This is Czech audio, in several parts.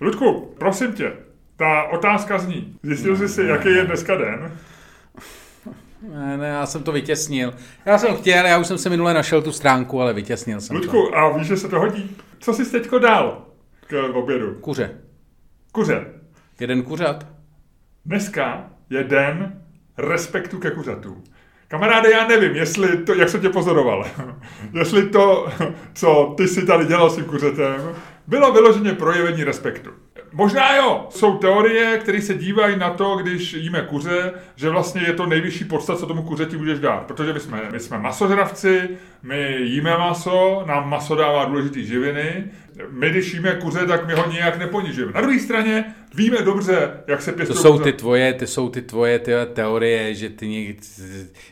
Ludku, prosím tě, ta otázka zní. Zjistil jsi si, jaký je dneska den? Ne, ne, já jsem to vytěsnil. Já jsem chtěl, já už jsem se minule našel tu stránku, ale vytěsnil jsem Ludku, to. a víš, že se to hodí? Co jsi teďko dal k obědu? Kuře. Kuře. Jeden kuřat. Dneska je den respektu ke kuřatům. Kamaráde, já nevím, jestli to, jak jsem tě pozoroval, jestli to, co ty si tady dělal s tím kuřetem, bylo vyloženě projevení respektu. Možná jo, jsou teorie, které se dívají na to, když jíme kuře, že vlastně je to nejvyšší podstat, co tomu kuřeti budeš dát. Protože my jsme, my jsme masožravci, my jíme maso, nám maso dává důležitý živiny, my když jíme kuře, tak my ho nijak neponižujeme. Na druhé straně víme dobře, jak se To pěstují jsou kuře. ty tvoje, ty jsou ty tvoje ty teorie, že ty někdy...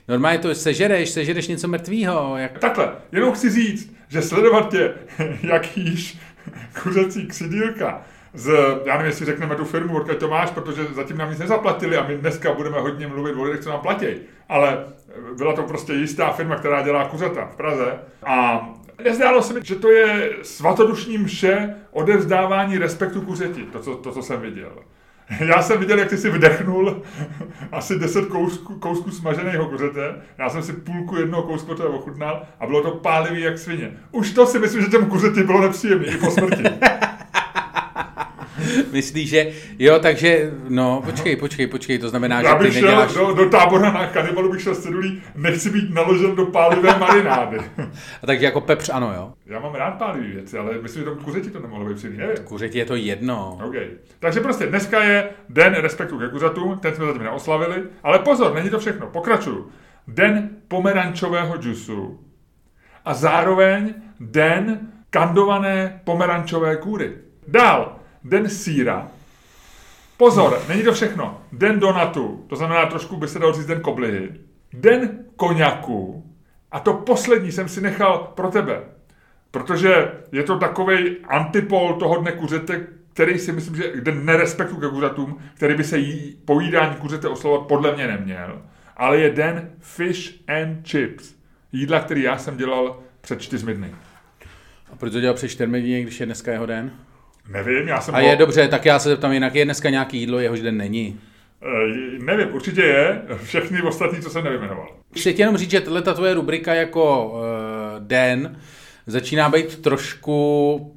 Normálně to sežereš, sežereš něco mrtvýho. Jak... Takhle, jenom chci říct, že sledovat tě, jak jíš kuřecí ksidílka, z, já nevím, jestli řekneme tu firmu, odkud to máš, protože zatím nám nic nezaplatili a my dneska budeme hodně mluvit o lidech, co nám platí. Ale byla to prostě jistá firma, která dělá kuřata v Praze a nezdálo se mi, že to je svatodušní mše odevzdávání respektu kuřeti, to, co, to, co jsem viděl. Já jsem viděl, jak ty si vdechnul asi 10 kousků, kousků smaženého kuřete. Já jsem si půlku jednoho kousku toho ochutnal a bylo to pálivý jak svině. Už to si myslím, že těm kuřeti bylo nepříjemné i po smrti. Myslíš, že... Jo, takže... No, počkej, počkej, počkej, to znamená, Já že ty bych šel neděláš... do, do tábora na kanibalu, bych šel s cedulí, nechci být naložen do pálivé marinády. A takže jako pepř ano, jo? Já mám rád pálivé věci, ale myslím, že tomu kuřeti to nemohlo být příjemný. Nevím. Kuřeti je to jedno. OK. Takže prostě dneska je den respektu ke kuřatům, ten jsme zatím neoslavili, ale pozor, není to všechno, pokračuju. Den pomerančového džusu a zároveň den kandované pomerančové kůry. Dál, den síra. Pozor, není to všechno. Den donatu, to znamená trošku by se dalo říct den koblihy. Den koněku. A to poslední jsem si nechal pro tebe. Protože je to takový antipol toho dne kuřete, který si myslím, že den nerespektu ke kuřatům, který by se jí, pojídání kuřete oslovovat podle mě neměl. Ale je den fish and chips. Jídla, který já jsem dělal před čtyřmi dny. A proč to dělal před čtyřmi dny, když je dneska jeho den? Nevím, já jsem A ho- je dobře, tak já se zeptám jinak, je dneska nějaký jídlo, jehož den není. Eh, nevím, určitě je. Všechny ostatní, co jsem nevyjmenoval. Chci ti jenom říct, že tahle ta tvoje rubrika jako uh, den začíná být trošku,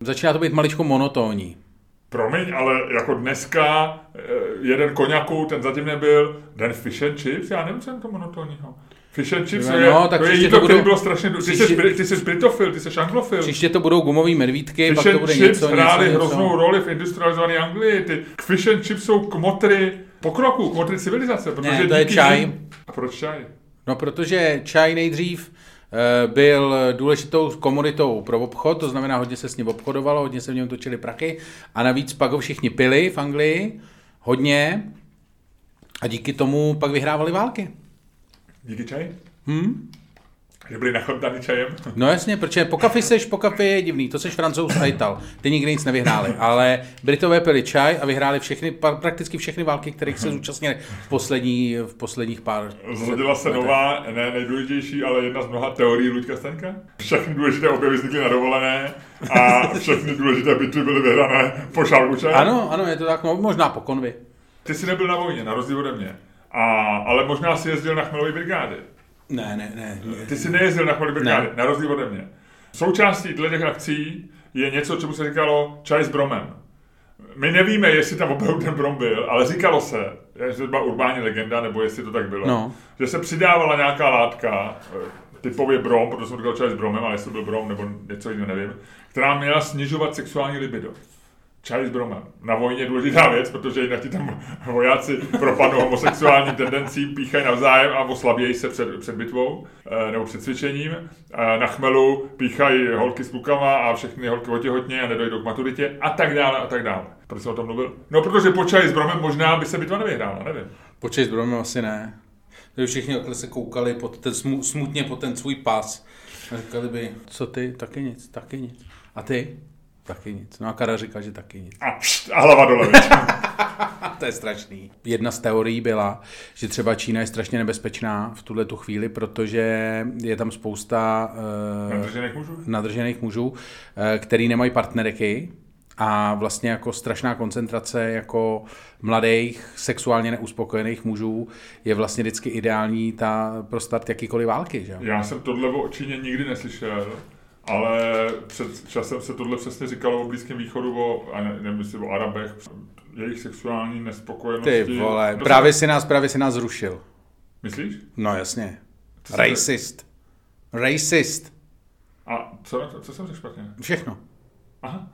začíná to být maličko monotónní. Promiň, ale jako dneska eh, jeden koněku, ten zatím nebyl, den fish and chips, já nevím, co je to monotónního. Fish and chips No, je, no, tak to je to budou- bylo strašně... Ty, příště- jsi, ty jsi britofil, ty jsi anglofil. Příště to budou gumový medvídky, Fish pak to bude chips něco, hrály něco, hroznou něco. roli v industrializované Anglii. Ty fish and chips jsou kmotry pokroku, kmotry civilizace. Protože Ne, to je čaj. nim- A proč čaj? No, protože čaj nejdřív eh, byl důležitou komoditou pro obchod, to znamená, hodně se s ním obchodovalo, hodně se v něm točily prachy a navíc pak ho všichni pili v Anglii, hodně a díky tomu pak vyhrávali války. Díky čaj? Hm? Že byli čajem? No jasně, protože po kafi seš, po kafi je divný, to seš francouz a Ital, ty nikdy nic nevyhráli, ale Britové pili čaj a vyhráli všechny, prakticky všechny války, kterých se zúčastnili v, poslední, v posledních pár Zrodila se nová, ne nejdůležitější, ale jedna z mnoha teorií Luďka Staňka. Všechny důležité objevy vznikly na dovolené a všechny důležité bitvy byly vyhrané po šálku čaje. Ano, ano, je to tak, možná po konvi. Ty jsi nebyl na vojně, na rozdíl ode mě. A, ale možná si jezdil na chmelové brigády. Ne, ne, ne. Ty jsi nejezdil na chmelové brigády, Ne. na rozdíl ode mě. Součástí těch akcí je něco, čemu se říkalo čaj s bromem. My nevíme, jestli tam opravdu ten brom byl, ale říkalo se, jestli to byla urbání legenda, nebo jestli to tak bylo, No. že se přidávala nějaká látka, eh, typově brom, protože jsem říkal čaj s bromem, ale jestli to byl brom nebo něco jiného, nevím, která měla snižovat sexuální libido. Čaj s bromem. Na vojně je důležitá věc, protože jinak ti tam vojáci propadnou homosexuálním tendencím, píchají navzájem a oslabějí se před, před bitvou eh, nebo před cvičením. Eh, Na chmelu píchají holky s klukama a všechny holky otěhotně a nedojdou k maturitě a tak dále a tak dále. Proč jsem o tom mluvil? No, protože po čaji s bromem možná by se bitva nevyhrála, nevím. Počkej, s Bromem asi ne. Tady všichni takhle se koukali pod ten, smu, smutně pod ten svůj pas. A říkali by, co ty? Taky nic, taky nic. A ty? Taky nic. No a Kara říká, že taky nic. A, pšt, a hlava dole. to je strašný. Jedna z teorií byla, že třeba Čína je strašně nebezpečná v tuhle tu chvíli, protože je tam spousta uh, Nadržených mužů? nadržených mužů, eh, který nemají partnerky a vlastně jako strašná koncentrace jako mladých, sexuálně neuspokojených mužů je vlastně vždycky ideální ta, pro start jakýkoliv války. Že? Já jsem tohle o Číně nikdy neslyšel, ale před časem se tohle přesně říkalo o Blízkém východu, o, a ne, nevím, jestli o Arabech, jejich sexuální nespokojenosti. Ty vole, To právě se- si nás, právě si nás zrušil. Myslíš? No jasně. Co Racist. Racist. A co, co jsem řekl špatně? Všechno. Aha.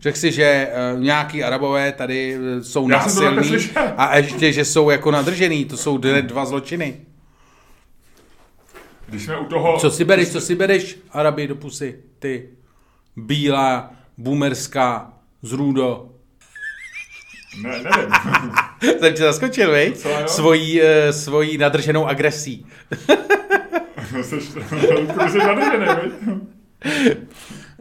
Řekl si, že uh, nějaký arabové tady eh, jsou Já násilní a ještě, že jsou jako nadržený. To jsou dvě- dva zločiny. Když jsme u toho... Co si bereš, co si bereš, Arabi do pusy, ty bílá, boomerská, zrůdo. Ne, nevím. Jsem tě zaskočil, vej? Jo. Svojí, eh, svojí nadrženou agresí. Jsi, jsi nadržený, viď?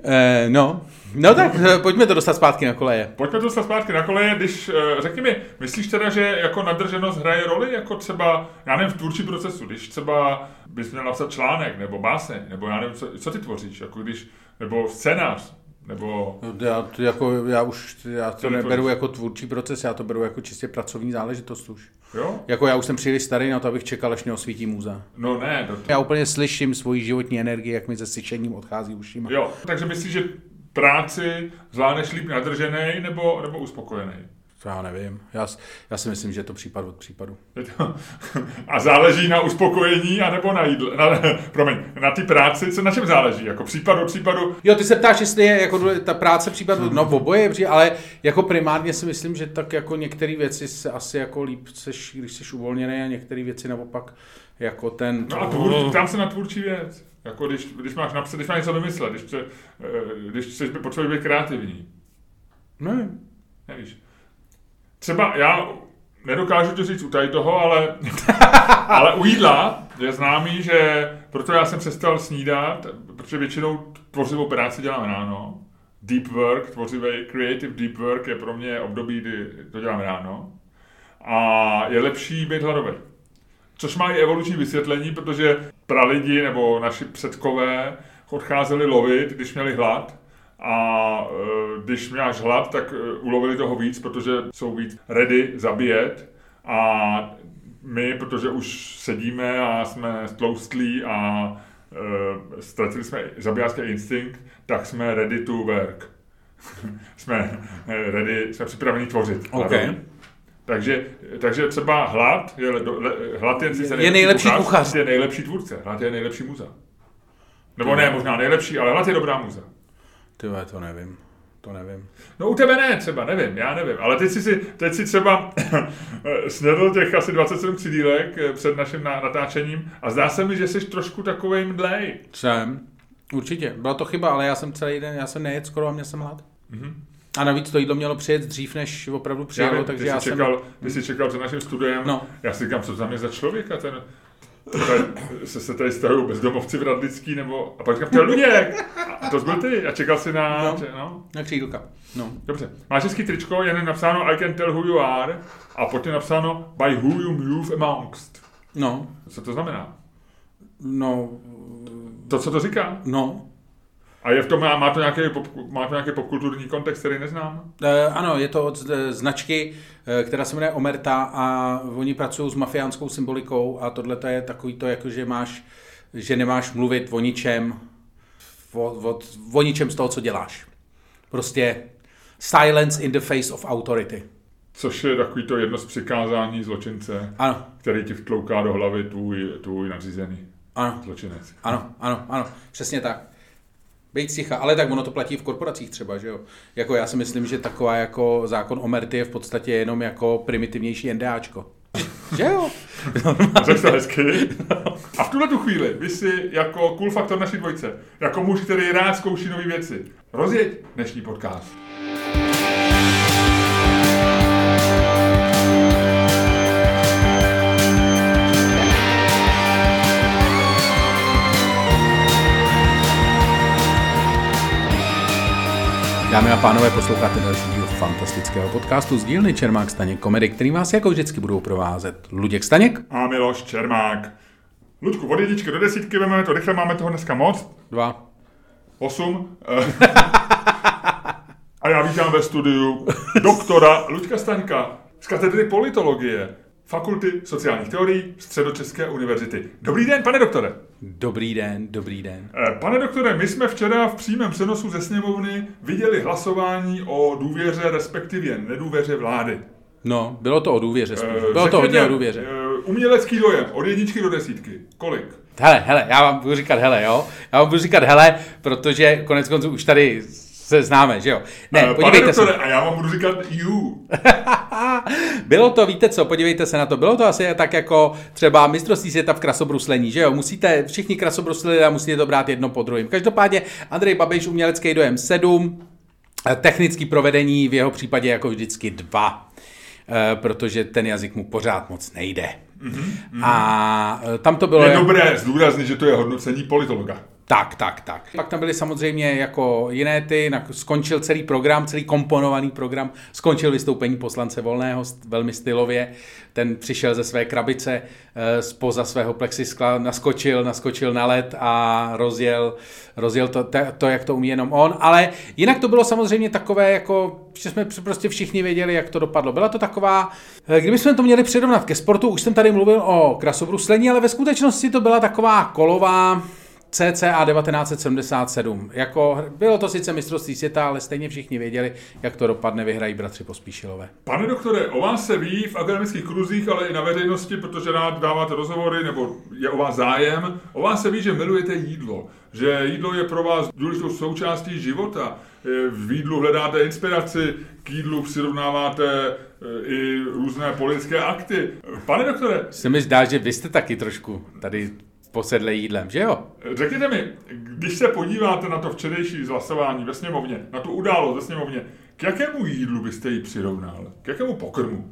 Eh, no, no tak eh, pojďme to dostat zpátky na koleje. Pojďme to dostat zpátky na koleje, když, eh, řekni mi, myslíš teda, že jako nadrženost hraje roli, jako třeba, já nevím, v tvůrčím procesu, když třeba bys měl napsat článek, nebo báseň, nebo já nevím, co, co ty tvoříš, jako když, nebo scénář, nebo... Já, to jako, já už já to neberu jako tvůrčí proces, já to beru jako čistě pracovní záležitost už. Jo? Jako já už jsem příliš starý na to, abych čekal, až mě osvítí muza. No ne, to, Já úplně slyším svoji životní energii, jak mi se syčením odchází ušima. jo. Takže myslíš, že práci zvládneš líp nadržený nebo, nebo uspokojený? To já nevím. Já, já si myslím, že je to případ od případu. A záleží na uspokojení, anebo na jídle, na, promiň, na ty práci, co na čem záleží, jako případ od případu, Jo, ty se ptáš, jestli je jako ta práce případ, no v oboje, ale jako primárně si myslím, že tak jako některé věci se asi jako líp seš, když jsi uvolněný a některé věci naopak jako ten... No a tvůr, ptám se na tvůrčí věc. Jako když, když máš napsat, když máš něco vymyslet, když, chce, eh, když být, potřebuješ být kreativní. Ne, Nevíš. Třeba já nedokážu to říct u tady toho, ale, ale u jídla je známý, že proto já jsem přestal snídat, protože většinou tvořivou práci dělám ráno. Deep work, tvořivý creative deep work je pro mě období, kdy to dělám ráno. A je lepší být hladový. Což má i evoluční vysvětlení, protože pralidi nebo naši předkové odcházeli lovit, když měli hlad. A e, když máš hlad, tak e, ulovili toho víc, protože jsou víc ready zabíjet. A my, protože už sedíme a jsme stloustlí a e, ztratili jsme zabijářský instinkt, tak jsme ready to work. jsme e, ready, jsme připraveni tvořit. OK. hladový. Takže, takže třeba hlad je, le, le, hlad je, sice Je nejlepší kuchař. je nejlepší tvůrce, hlad je nejlepší muza. Nebo ne, možná nejlepší, ale hlad je dobrá muza. ty to nevím. To nevím. No u tebe ne, třeba, nevím, já nevím. Ale teď si, teď si třeba snědl těch asi 27 cidílek eh, před naším na- natáčením a zdá se mi, že jsi trošku takovej mdlej. Jsem. Určitě. Byla to chyba, ale já jsem celý den, já jsem nejet skoro a měl jsem hlad. Mhm. A navíc to jídlo mělo přijet dřív, než opravdu Já přijelo, vím, takže ty, já jsi jsem... čekal, ty jsi čekal před naším studiem. No. Já si říkám, co tam je za člověka, ten, tady, se, se tady stahují bezdomovci v Radlický, nebo, a pak říkám, to je Luděk. A to byl ty, a čekal si na, No. že- no. Na křídlka. No. Dobře. Máš hezký tričko, jen je napsáno I can tell who you are a potom je napsáno by who you move amongst. No. Co to znamená? No. To, co to říká? No. A je v tom, má, má to nějaký, pop, má to nějaký popkulturní kontext, který neznám? E, ano, je to od e, značky, e, která se jmenuje Omerta a oni pracují s mafiánskou symbolikou a tohle to je takový to, jako že máš, že nemáš mluvit o ničem, o, o, o ničem z toho, co děláš. Prostě silence in the face of authority. Což je takový to jedno z přikázání zločince, Ano, který ti vtlouká do hlavy tvůj, tvůj nadřízený ano, zločinec. ano, ano, ano, přesně tak. Bejt ticha, ale tak ono to platí v korporacích třeba, že jo? Jako já si myslím, že taková jako zákon o Merty je v podstatě jenom jako primitivnější NDAčko. že jo? Řekl to hezky. A v tuhle tu chvíli by si jako cool faktor naší dvojce, jako muž, který rád zkouší nové věci, rozjeď dnešní podcast. Dámy a pánové, posloucháte další díl fantastického podcastu z dílny Čermák Staněk Komedy, který vás jako vždycky budou provázet Luděk Staněk, A Miloš Čermák. Luďku, od jedničky do desítky, vezmeme to rychle, máme toho dneska moc. dva. Osm. eh, A já vítám ve studiu doktora Luďka Staňka z katedry politologie Fakulty sociálních teorií Středočeské univerzity. Dobrý den, pane doktore. Dobrý den, dobrý den. Eh, Pane doktore, my jsme včera v přímém přenosu ze sněmovny viděli hlasování o důvěře, respektive nedůvěře vlády. No, bylo to o důvěře spíš. Eh, Bylo to řekněte, hodně o důvěře. eh, Umělecký dojem, od jedničky do desítky. Kolik? Hele, hele, já vám budu říkat hele, jo? Já vám budu říkat hele, protože konec konců už tady se známe, že jo? Ne, Pane podívejte se. doktore, a já vám budu říkat you. Bylo to, víte co, podívejte se na to, bylo to asi tak jako třeba mistrovství světa v krasobruslení, že jo, musíte, všichni krasobruslili a musíte to brát jedno po druhém. Každopádně Andrej Babiš, umělecký dojem 7, eh, technický provedení v jeho případě jako vždycky 2, eh, protože ten jazyk mu pořád moc nejde. A eh, tam to bylo... Je dobré zdůraznit, že to je hodnocení politologa. Tak, tak, tak. Pak tam byly samozřejmě jako jiné ty, skončil celý program, celý komponovaný program, skončil vystoupení poslance Volného velmi stylově, ten přišel ze své krabice eh, spoza svého plexiskla, naskočil, naskočil na led a rozjel, rozjel to, to, to, jak to umí jenom on, ale jinak to bylo samozřejmě takové, jako, že jsme prostě všichni věděli, jak to dopadlo. Byla to taková, eh, kdybychom to měli přirovnat ke sportu, už jsem tady mluvil o krasobruslení, ale ve skutečnosti to byla taková kolová, CCA 1977. Jako, bylo to sice mistrovství světa, ale stejně všichni věděli, jak to dopadne, vyhrají bratři Pospíšilové. Pane doktore, o vás se ví v akademických kruzích, ale i na veřejnosti, protože rád dáváte rozhovory, nebo je o vás zájem. O vás se ví, že milujete jídlo, že jídlo je pro vás důležitou součástí života. Eh, V jídlu hledáte inspiraci, k jídlu přirovnáváte eh, i různé politické akty. Pane doktore, Se mi zdá, že vy jste taky trošku tady posedle jídlem, že jo? řekněte mi, když se podíváte na to včerejší zhlasování ve sněmovně, na tu událost ve sněmovně, k jakému jídlu byste ji přirovnal? K jakému pokrmu?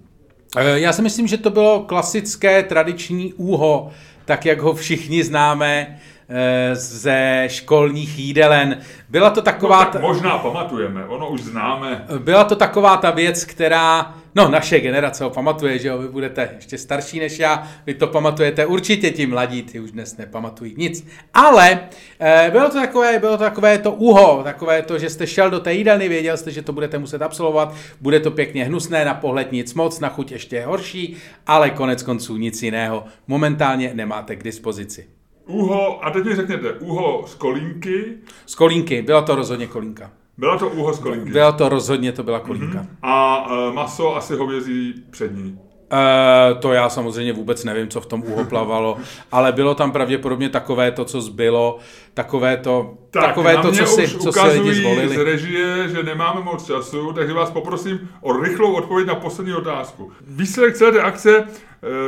Eh, Já si myslím, že to bylo klasické tradiční úho, tak jak ho všichni známe eh, ze školních jídelen. Byla to No, taková... tak možná pamatujeme, ono už známe. Byla to taková ta věc, která, no naše generace ho pamatuje, že jo, vy budete ještě starší než já, vy to pamatujete, určitě ti mladí, ty už dnes nepamatují nic. Ale eh, bylo to takové, bylo to takové to uho, takové to, že jste šel do té jídelny, věděl jste, že to budete muset absolvovat, bude to pěkně hnusné, na pohled nic moc, na chuť ještě horší, ale konec konců nic jiného momentálně nemáte k dispozici. Uho, a teď mi řekněte, uho z kolínky, Z kolínky, byla to rozhodně kolínka. Byla to uho z kolínky. Byla to rozhodně, to byla kolínka. A e, maso asi hovězí přední. Uh, to já samozřejmě vůbec nevím, co v tom úho plavalo, ale bylo tam pravděpodobně takové to, co zbylo, takové to, Tak, takové to, co si, co si lidi zvolili. z režie, že nemáme moc času, takže vás poprosím o rychlou odpověď na poslední otázku. Výsledek celé té akce e,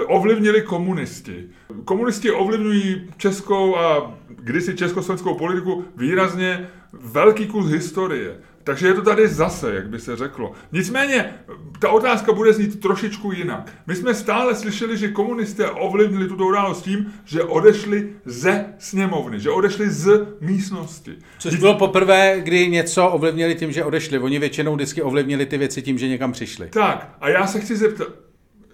ovlivnili komunisti. Komunisti ovlivňují českou a kdysi československou politiku výrazně velký kus historie. Takže je to tady zase, jak by se řeklo. Nicméně, ta otázka bude znít trošičku jinak. My jsme stále slyšeli, že komunisté ovlivnili tuto událost tím, že odešli ze sněmovny, že odešli z místnosti. Což bylo poprvé, kdy něco ovlivnili tím, že odešli. Oni většinou vždycky ovlivnili ty věci tím, že někam přišli. Tak, a já se chci zeptat,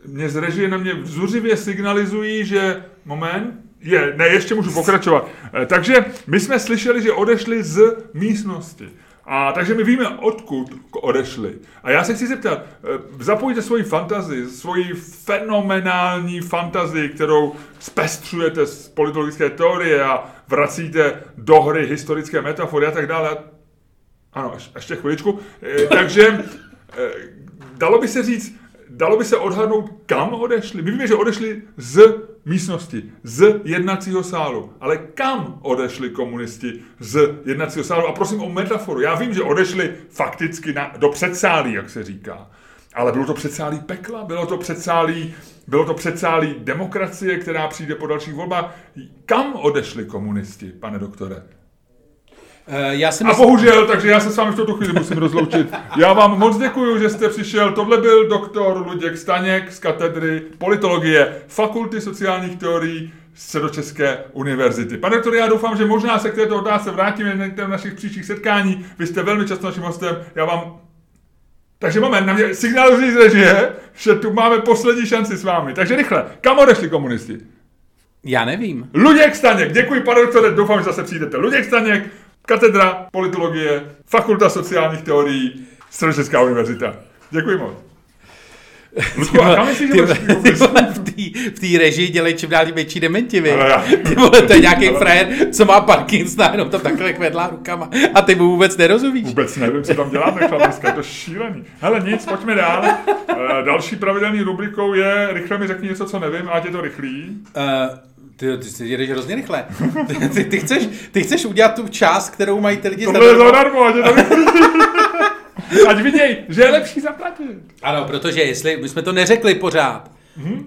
mě z režie na mě zuřivě signalizují, že moment, je, ne, ještě můžu pokračovat. Eh, Takže my jsme slyšeli, že odešli z místnosti. A takže my víme, odkud odešli. A já se chci zeptat, eh, zapojte svoji fantazii, svoji fenomenální fantazii, kterou zpestřujete z politologické teorie a vracíte do hry historické metafory a tak dále. Ano, ještě chviličku. Eh, Takže dalo by se říct, dalo by se odhadnout, kam odešli. My víme, že odešli z místnosti, z jednacího sálu. Ale kam odešli komunisti z jednacího sálu? A prosím o metaforu. Já vím, že odešli fakticky na, do předsálí, jak se říká. Ale bylo to předsálí pekla, bylo to předsálí, bylo to předsálí demokracie, která přijde po dalších volbách. Kam odešli komunisti, pane doktore? Eh, Já si A bohužel, takže já se s vámi v tuto chvíli musím rozloučit. Já vám moc děkuji, že jste přišel. Tohle byl doktor Luděk Staněk z katedry politologie Fakulty sociálních teorií Středočeské univerzity. Pane doktore, já doufám, že možná se k této otázce vrátíme na některém našich příštích setkání. Vy jste velmi často naším hostem. Já vám takže moment, na mě signalizují z režie, že tu máme poslední šanci s vámi. Takže rychle, kam odešli komunisti? já nevím. Luděk Staněk, děkuji pane doktore, doufám, že zase přijdete. Luděk Staněk, katedra politologie, fakulta sociálních teorií. Středočeská univerzita. Děkuji moc. Ludku, a kam myslíš, že v té režii dělají čím dál větší dementi, vy. Ty vole, to je nějaký frajer, co má Parkinson jenom to takhle kvedlá rukama. A ty mu vůbec nerozumíš. Vůbec nevím, co tam děláte, chlapeska, je to šílený. Hele, nic, pojďme dál. Eh, Další pravidelný rubrikou je rychle mi řekni něco, co nevím, ať je to rychlý. Uh, ty, ty si jedeš hrozně rychle. Ty, ty, ty, chceš, ty chceš udělat tu část, kterou mají ty lidi Tohle je zadarmo. ať. Ať viděj, že je lepší zaplatit. Ano, protože jestli, my jsme to neřekli pořád,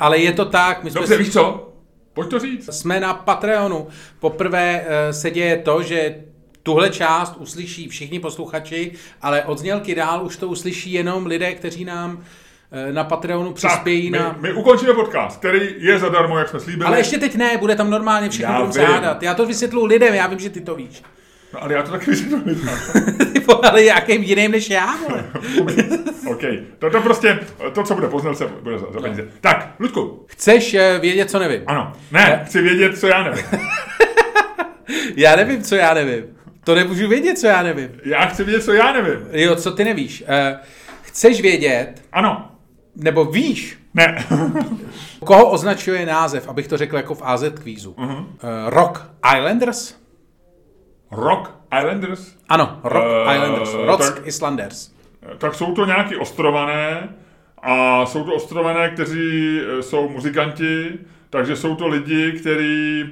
ale je to tak, my jsme, Dobře, si- víš co? Pojď to říct. jsme na Patreonu. Poprvé eh, se děje to, že tuhle část uslyší všichni posluchači, ale od znělky dál už to uslyší jenom lidé, kteří nám na Patreonu přispějí my, na... my ukončíme podcast, který je zadarmo, jak jsme slíbili. Ale ještě teď ne, bude tam normálně všechno Já vím. zádat. Já to vysvětluji lidem, já vím, že ty to víš. No, ale já to taky vysvětlím. Ty vole, ale jakým jiným než já, vole. OK. To, to prostě, to, co bude poznal, se bude za, za peníze. Tak, Ludku. Chceš eh, vědět, co nevím? Ano. Ne, chci vědět, co já nevím. Já nevím, co já nevím. To nemůžu vědět, co já nevím. Já chci vědět, co já nevím. Jo, co ty nevíš? Eh, Chceš vědět, Ano. Nebo víš, Ne. koho označuje název, abych to řekl jako v AZ kvízu? Uh-huh. Rock Islanders? Rock Islanders? Ano, Rock Eh, Islanders. Rock tak- Islanders. Tak jsou to nějaký ostrované a jsou to ostrované, kteří eh, jsou muzikanti, takže jsou to lidi, kteří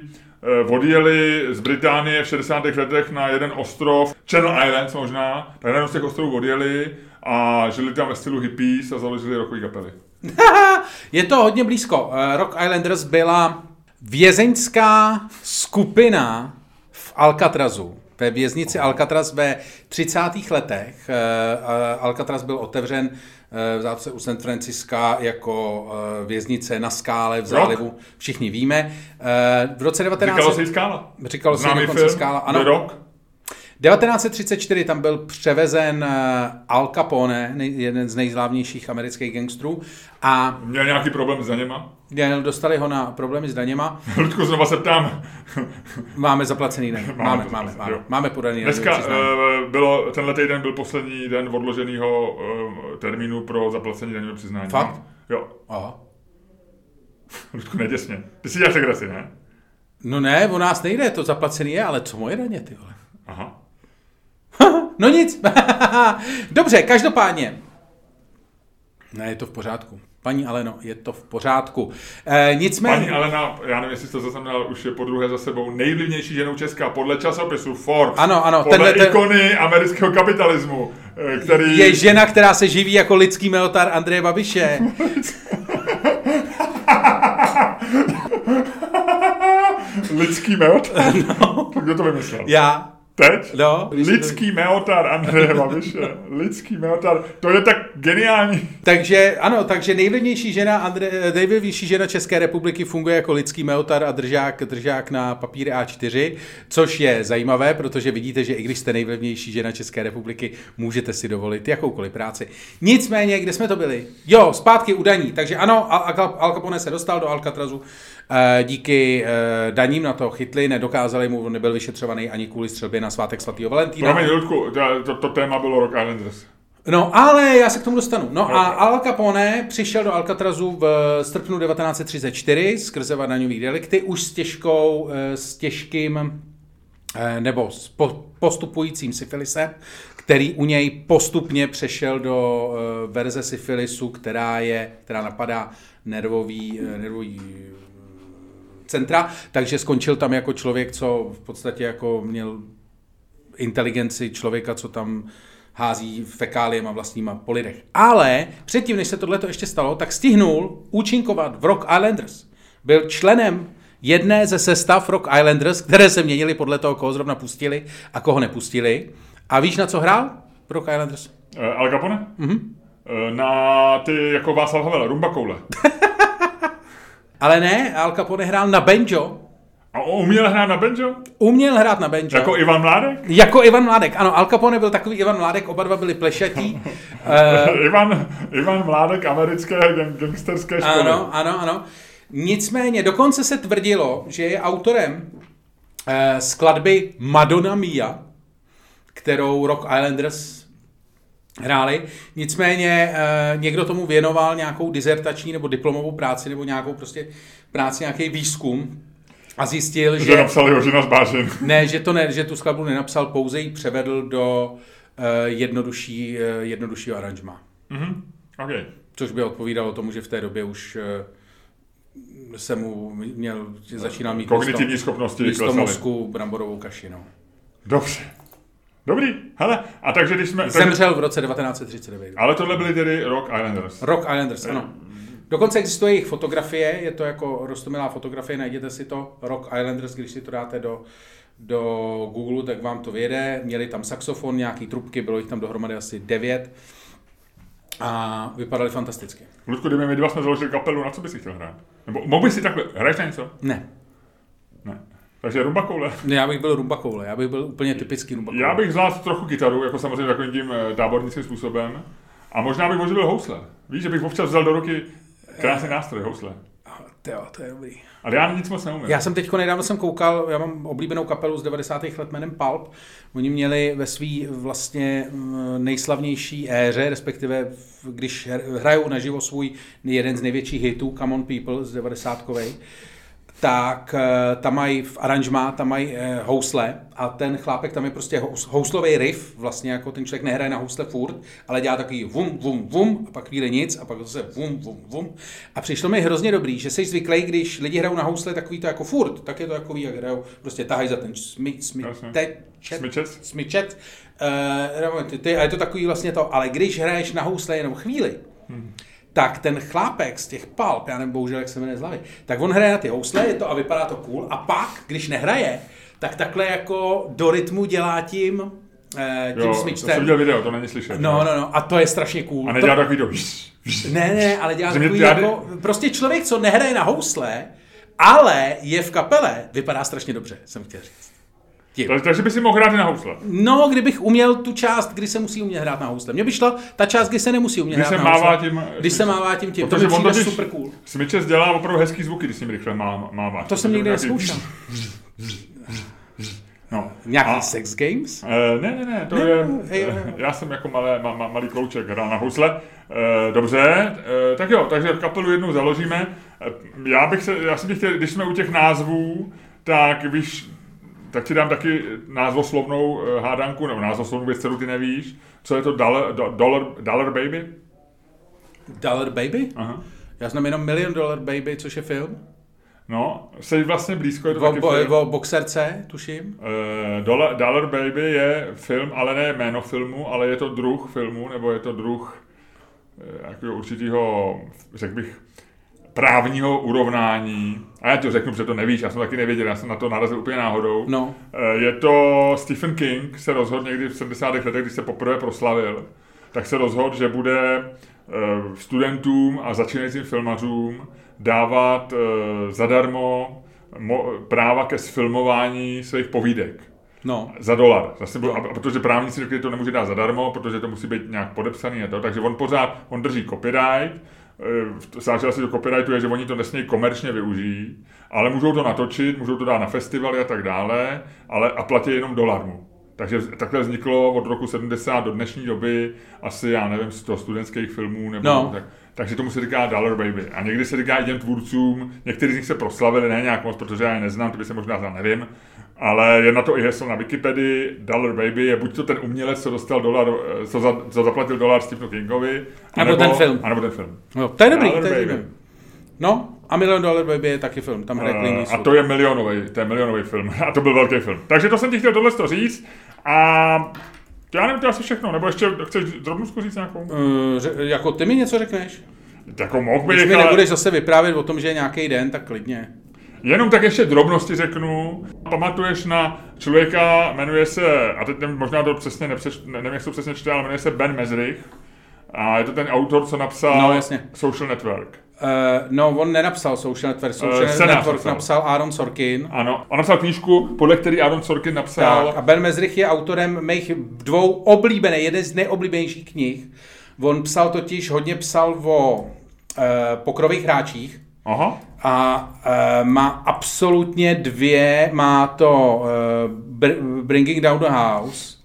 eh, odjeli z Británie v 60. letech na jeden ostrov, Channel Islands možná, tak na jeden z těch ostrovů odjeli a žili tam ve stylu hippies a založili rockové kapely. Je to hodně blízko. Eh, Rock Islanders byla vězeňská skupina v Alcatrazu. Ve věznici Alcatraz ve 30. letech. Eh, eh, Alcatraz byl otevřen v zápce u San Francisca jako věznice na skále v zálivu. Všichni víme. V roce 19... Říkalo se jí Skála. Říkalo se jí dokonce film, Skála, ano. The Rock. 1934 tam byl převezen eh, Al Capone, jeden z nejzlávnějších amerických gangstrů, a Měl nějaký problém s daněma. měl- dostali ho na problémy s daněma. Ludku, znova se ptám. Máme zaplacený daně. Máme Máme, máme, máme, jo. máme podaný Dneska přiznání. uh, bylo, tenhle týden byl poslední den odloženého uh, termínu pro zaplacení daňového přiznání. Fakt? Jo. Aha. Ludku, neděs mě. Ty si děláš legraci, ne? No ne, o nás nejde, to zaplacený je, ale co moje daně, ty vole? Aha. No nic. Dobře, každopádně. Ne, je to v pořádku. Paní Aleno, je to v pořádku. E, nicméně... Paní Alena, já nevím, jestli jsi to zaznamenal, už je po druhé za sebou nejvlivnější ženou Česka podle časopisu Forbes. Ano, ano, Podle tenhle ten- ikony amerického kapitalismu, eh, který... Je žena, která se živí jako lidský meotar Andreje Babiše. Lidský meot? No. Kdo to vymyslel? Já. Teď? No, se to- Lidský meotar Andreje Babiše. Lidský meotar. To je tak geniální. Takže ano, takže nejvlivnější žena, Andre, nejvlivnější žena České republiky funguje jako lidský meotar a držák, držák na papíry A4, což je zajímavé, protože vidíte, že i když jste nejvlivnější žena České republiky, můžete si dovolit jakoukoliv práci. Nicméně, kde jsme to byli? Jo, zpátky u daní. Takže ano, Al, Al- Capone se dostal do Alcatrazu eh, díky eh, daním na to chytli, nedokázali mu, nebyl vyšetřovaný ani kvůli střelbě na svátek svatého Valentína. Promiň, Ludku, to, to, téma bylo Rock Islanders. No, ale já se k tomu dostanu. No a Ok. Al Capone přišel do Alcatrazu v srpnu 1934 skrze daňový delikty už s těžkou, eh, s těžkým eh, nebo s po- postupujícím syfilisem, který u něj postupně přešel do eh, verze syfilisu, která je, která napadá nervový, eh, nervový eh, centra, takže skončil tam jako člověk, co v podstatě jako měl inteligenci člověka, co tam hází fekáliem a vlastníma po lidech. Ale předtím, než se tohle ještě stalo, tak stihnul účinkovat v Rock Islanders. Byl členem jedné ze sestav Rock Islanders, které se měnily podle toho, koho zrovna pustili a koho nepustili. A víš, na co hrál v Rock Islanders? Uh, Al Capone? Mhm. Uh, na ty, jako Václav Havel, rumba koule. Ale ne, Al Capone hrál na banjo. A uměl hrát na banjo? Uměl hrát na banjo. Jako Ivan Mládek? jako Ivan Mládek. Ano, Al Capone byl takový Ivan Mládek, oba dva byli plešatí. Eh, Ivan, Ivan Mládek americké gang, gangsterské školy. Ano, ano, ano. Nicméně dokonce se tvrdilo, že je autorem eh, skladby Madonna Mia, kterou Rock Islanders hráli. Nicméně eh, někdo tomu věnoval nějakou dizertační nebo diplomovou práci nebo nějakou prostě práci, nějaký výzkum a zjistil, Že že... napsal Jožina z Bážin. Ne, že, to ne, že tu skladbu nenapsal, pouze ji převedl do uh, jednodušší, uh, jednoduššího aranžma. Mhm. OK. Což by odpovídalo tomu, že v té době už se mu měl, začínal mít Kognitivní místo, schopnosti místo klesaly. mozku bramborovou kaši. No. Dobře. Dobrý. Hele, a takže když jsme... Takže, Zemřel v roce 1939. ale tohle byly tedy Rock Islanders. Rock Islanders, ano. Dokonce existuje jejich fotografie, je to jako rostomilá fotografie, najděte si to, Rock Islanders, když si to dáte do, do Google, tak vám to vyjede. Měli tam saxofon, nějaký trubky, bylo jich tam dohromady asi devět a vypadali fantasticky. Ludku, kdyby my dva jsme založili kapelu, na co bys si chtěl hrát? Nebo mohl bys si takhle, hraješ na něco? Ne, Ne. Takže rumba koule. Ne, já bych byl rumba koule, já bych byl úplně typický rumba koule. Já bych zvládl trochu kytaru, jako samozřejmě takovým tím eh, tábornickým způsobem. A možná bych oživil housle. Víš, že bych občas vzal do ruky krásný nástroj, housle. Jo, to je dobrý. Ale já nic moc neumím. Já jsem teď nedávno jsem koukal, já mám oblíbenou kapelu z 90. let jménem Pulp. Oni měli ve svý vlastně mm, nejslavnější éře, respektive když hr- hrajou naživo svůj jeden z největších hitů, Come on People z 90 tak eh, tam mají v aranžmá, tam mají eh, housle a ten chlápek tam je prostě hous, houslový riff, vlastně jako ten člověk nehraje na housle furt, ale dělá takový vum, vum, vum a pak chvíli nic a pak zase vum, vum, vum. A přišlo mi hrozně dobrý, že jsi zvyklý, když lidi hrajou na housle takový to jako furt, tak je to takový, jak hrajou, prostě tahají za ten smi, smi, te, čet, Smyčec? smyčet. Uh, ty, ty, a je to takový vlastně to, ale když hraješ na housle jenom chvíli, tak ten chlápek z těch palp, já nevím bohužel, jak se jmenuje z hlavy, tak on hraje na ty housle, je to a vypadá to cool, a pak, když nehraje, tak takhle jako do rytmu dělá tím, eh, tím Jo, to jsem smyčcem. viděl video, to není slyšet. No, no, no, a to je strašně cool. A to, nedělá takový to... ne, ne, ale dělá takový já- jako, prostě člověk, co nehraje na housle, ale je v kapele, vypadá strašně dobře, jsem chtěl říct. Tím. Takže, takže by si mohl hrát na housle. No, kdybych uměl tu část, kdy se musí umět hrát na housle. Mně by šla ta část, kdy se nemusí umět Když hrát se na mává housle. tím... Když se mává tím tím, to Protože mi on totiž super cool. Smyčec dělá opravdu hezký zvuky, když s ním rychle má, mává. To jsem nikdy neskoušel. No. Nějaký A- sex games? Uh, ne, ne, ne, to Ne, je, hej, eh, já jsem jako malé, ma, ma, malý klouček hrál na housle. Uh, dobře, uh, tak jo, takže kapelu jednou založíme. Uh, já bych se, já jsem tě chtěl, když jsme u těch názvů, tak víš, tak ti dám taky názvoslovnou uh, hádanku, nebo názvoslovnou věc, kterou ty nevíš. Co je to Dollar, do, dollar, dollar Baby? Dollar Baby? Aha. Já znám jenom Million Dollar Baby, což je film. No, jsi vlastně blízko, je to O, taky bo, film. o boxerce, tuším. Uh, Dollar, Dollar Baby je film, ale ne jméno filmu, ale je to druh filmu, nebo je to druh uh, jakého určitého, řekl bych, právního urovnání. A já ti to řeknu, protože to nevíš, já jsem taky nevěděl, já jsem na to narazil úplně náhodou. No. Uh, je to Stephen King, se rozhodl někdy v 70. letech, když se poprvé proslavil, tak se rozhodl, že bude uh, studentům a začínajícím filmařům dávat uh, zadarmo mo- práva ke sfilmování svých povídek. No. Za dolar. Zase byl, a protože právníci řekli, že to nemůže dát zadarmo, protože to musí být nějak podepsaný a to. Takže on pořád, on drží copyright, eh, záleží asi do copyrightu je, že oni to nesmějí komerčně využijí, ale můžou to natočit, můžou to dát na festivaly a tak dále, ale a platí jenom dolar mu. Takže takhle vzniklo od roku 70 do dnešní doby asi, já nevím, 100 studentských filmů, nebo No. tak, takže tomu se říká Dollar Baby. A někdy se říká i těm tvůrcům, někteří z nich se proslavili, ne nějak moc, protože já je neznám, to by se možná znal, nevím, ale je na to i heslo na Wikipedii, Dollar Baby je buď to ten umělec, co dostal dolar, eh, co, za, co zaplatil dolar Stephenu Kingovi, Nebo ten film. anebo ten film. no. To je dobrý, Dollar to je Baby. dobrý. No, a Million Dollar Baby je taky film, tam hraje Clint Eh, a to je milionový, to je milionový film. A to byl velký film. Takže to jsem ti chtěl tohle říct. A já nevím, to asi všechno. Nebo ještě chceš drobnůstku říct nějakou? Uh, ře- jako ty mi něco řekneš? Jako mohl Když bych, mi ale nebudeš zase vyprávět o tom, že je nějaký den, tak klidně. Jenom tak ještě drobnosti řeknu. Pamatuješ na člověka, jmenuje se, a teď nevím, možná to přesně nepřeš, ne- nevím, jak to přesně čte, ale jmenuje se Ben Mezrich. A je to ten autor, co napsal No, jasně. Social Network. Uh, no, on nenapsal Social Network, Social Eh, scénář Network napsal. napsal Aaron Sorkin. Ano, on napsal knížku, podle který Aaron Sorkin napsal Tak, a Ben Mezrich je autorem mých dvou oblíbených, jeden z nejoblíbenějších knih. On psal totiž, hodně psal o uh, pokrových hráčích Aha. a uh, má absolutně dvě, má to Br- Bringing Down the House